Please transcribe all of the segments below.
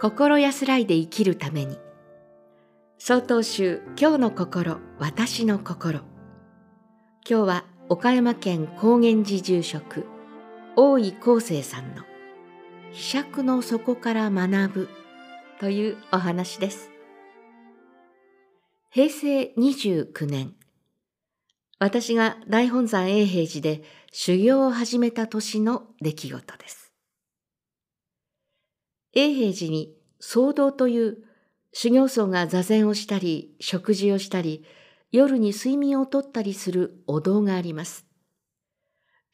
心安らいで生きるために。曹洞宗今日の心私の心。今日は岡山県高原寺住職大井康生さんの「飛釈の底から学ぶ」というお話です。平成29年私が大本山永平寺で修行を始めた年の出来事です。永平寺に僧道という修行僧が座禅をしたり食事をしたり夜に睡眠をとったりするお堂があります。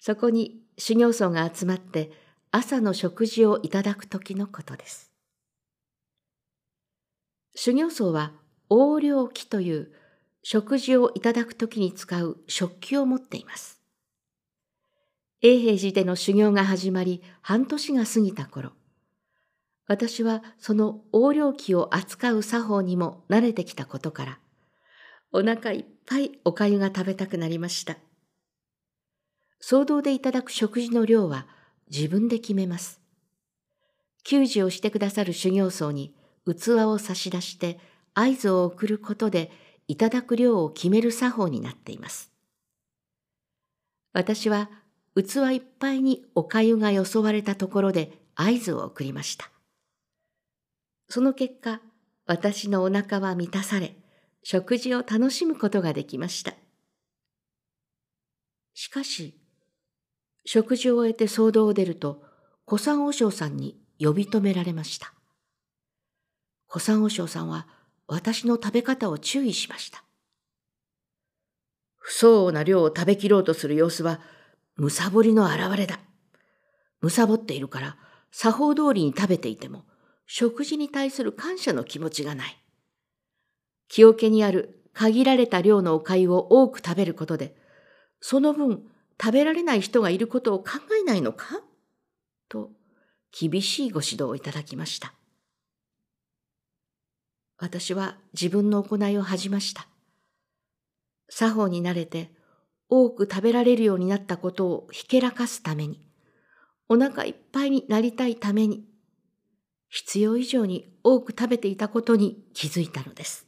そこに修行僧が集まって朝の食事をいただく時のことです。修行僧は横領器という食事をいただく時に使う食器を持っています。永平寺での修行が始まり半年が過ぎた頃、私はその横領器を扱う作法にも慣れてきたことから、お腹いっぱいお粥が食べたくなりました。騒動でいただく食事の量は自分で決めます。給仕をしてくださる修行僧に器を差し出して合図を送ることでいただく量を決める作法になっています。私は器いっぱいにお粥がよそわれたところで合図を送りました。その結果、私のお腹は満たされ、食事を楽しむことができました。しかし、食事を終えて騒動を出ると、古参和尚さんに呼び止められました。古参和尚さんは私の食べ方を注意しました。不相応な量を食べきろうとする様子は、むさぼりの表れだ。むさぼっているから、作法通りに食べていても、食事に対する感謝の気持ちがない。気桶にある限られた量のお粥を多く食べることで、その分食べられない人がいることを考えないのか？と厳しいご指導をいただきました。私は自分の行いを恥じました。作法に慣れて多く食べられるようになったことをひけらかすために、お腹いっぱいになりたいために、必要以上に多く食べていたことに気づいたのです。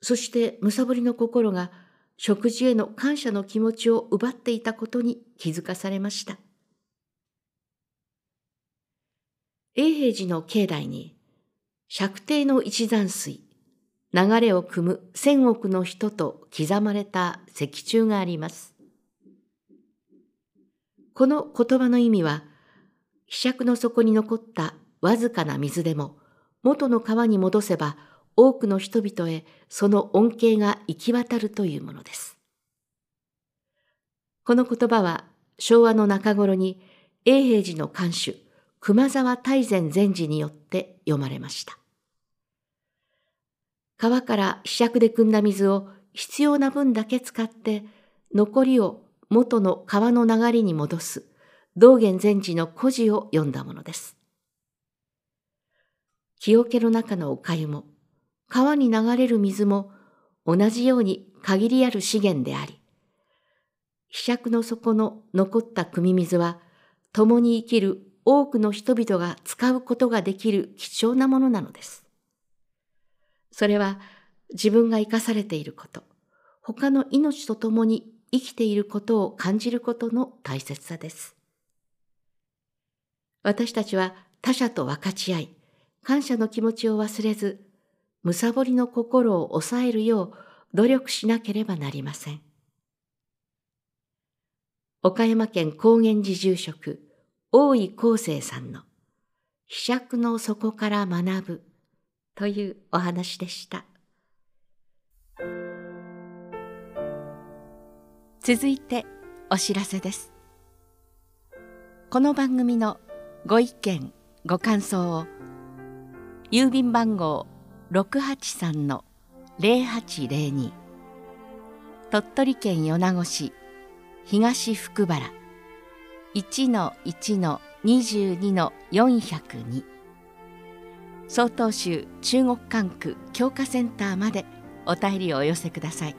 そしてむさぼりの心が食事への感謝の気持ちを奪っていたことに気づかされました。永平寺の境内に、釈帝の一山水、流れを汲む千億の人と刻まれた石柱があります。この言葉の意味は、飛釈の底に残ったわずかな水でも元の川に戻せば多くの人々へその恩恵が行き渡るというものです。この言葉は昭和の中頃に永平寺の監修熊沢大善禅師によって読まれました。川からひしゃくで汲んだ水を必要な分だけ使って残りを元の川の流れに戻す道元禅師の故事を読んだものです。木桶の中のお粥も、川に流れる水も同じように限りある資源であり、飛尺の底の残った汲み水は、共に生きる多くの人々が使うことができる貴重なものなのです。それは自分が生かされていること、他の命と共に生きていることを感じることの大切さです。私たちは他者と分かち合い、感謝の気持ちを忘れず、むさぼりの心を抑えるよう努力しなければなりません。岡山県高原寺住職、大井康生さんの、飛釈の底から学ぶというお話でした。続いてお知らせです。この番組のご意見、ご感想を郵便番号683-0802鳥取県米子市東福原。1-1-22-402曹洞宗中国管区教化センターまでお便りをお寄せください。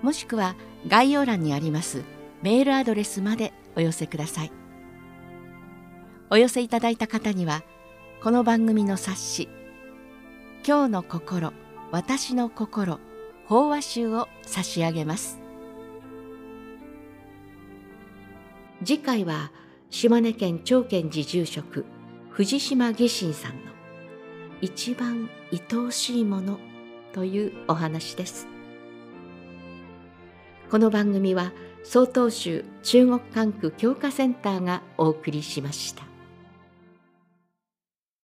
もしくは概要欄にありますメールアドレスまでお寄せください。お寄せいただいた方には「この番組の冊子「今日の心私の心法話集」を差し上げます。次回は島根県長健寺住職藤島義信さんの「一番愛おしいもの」というお話です。この番組は曹洞宗中国管区教化センターがお送りしました。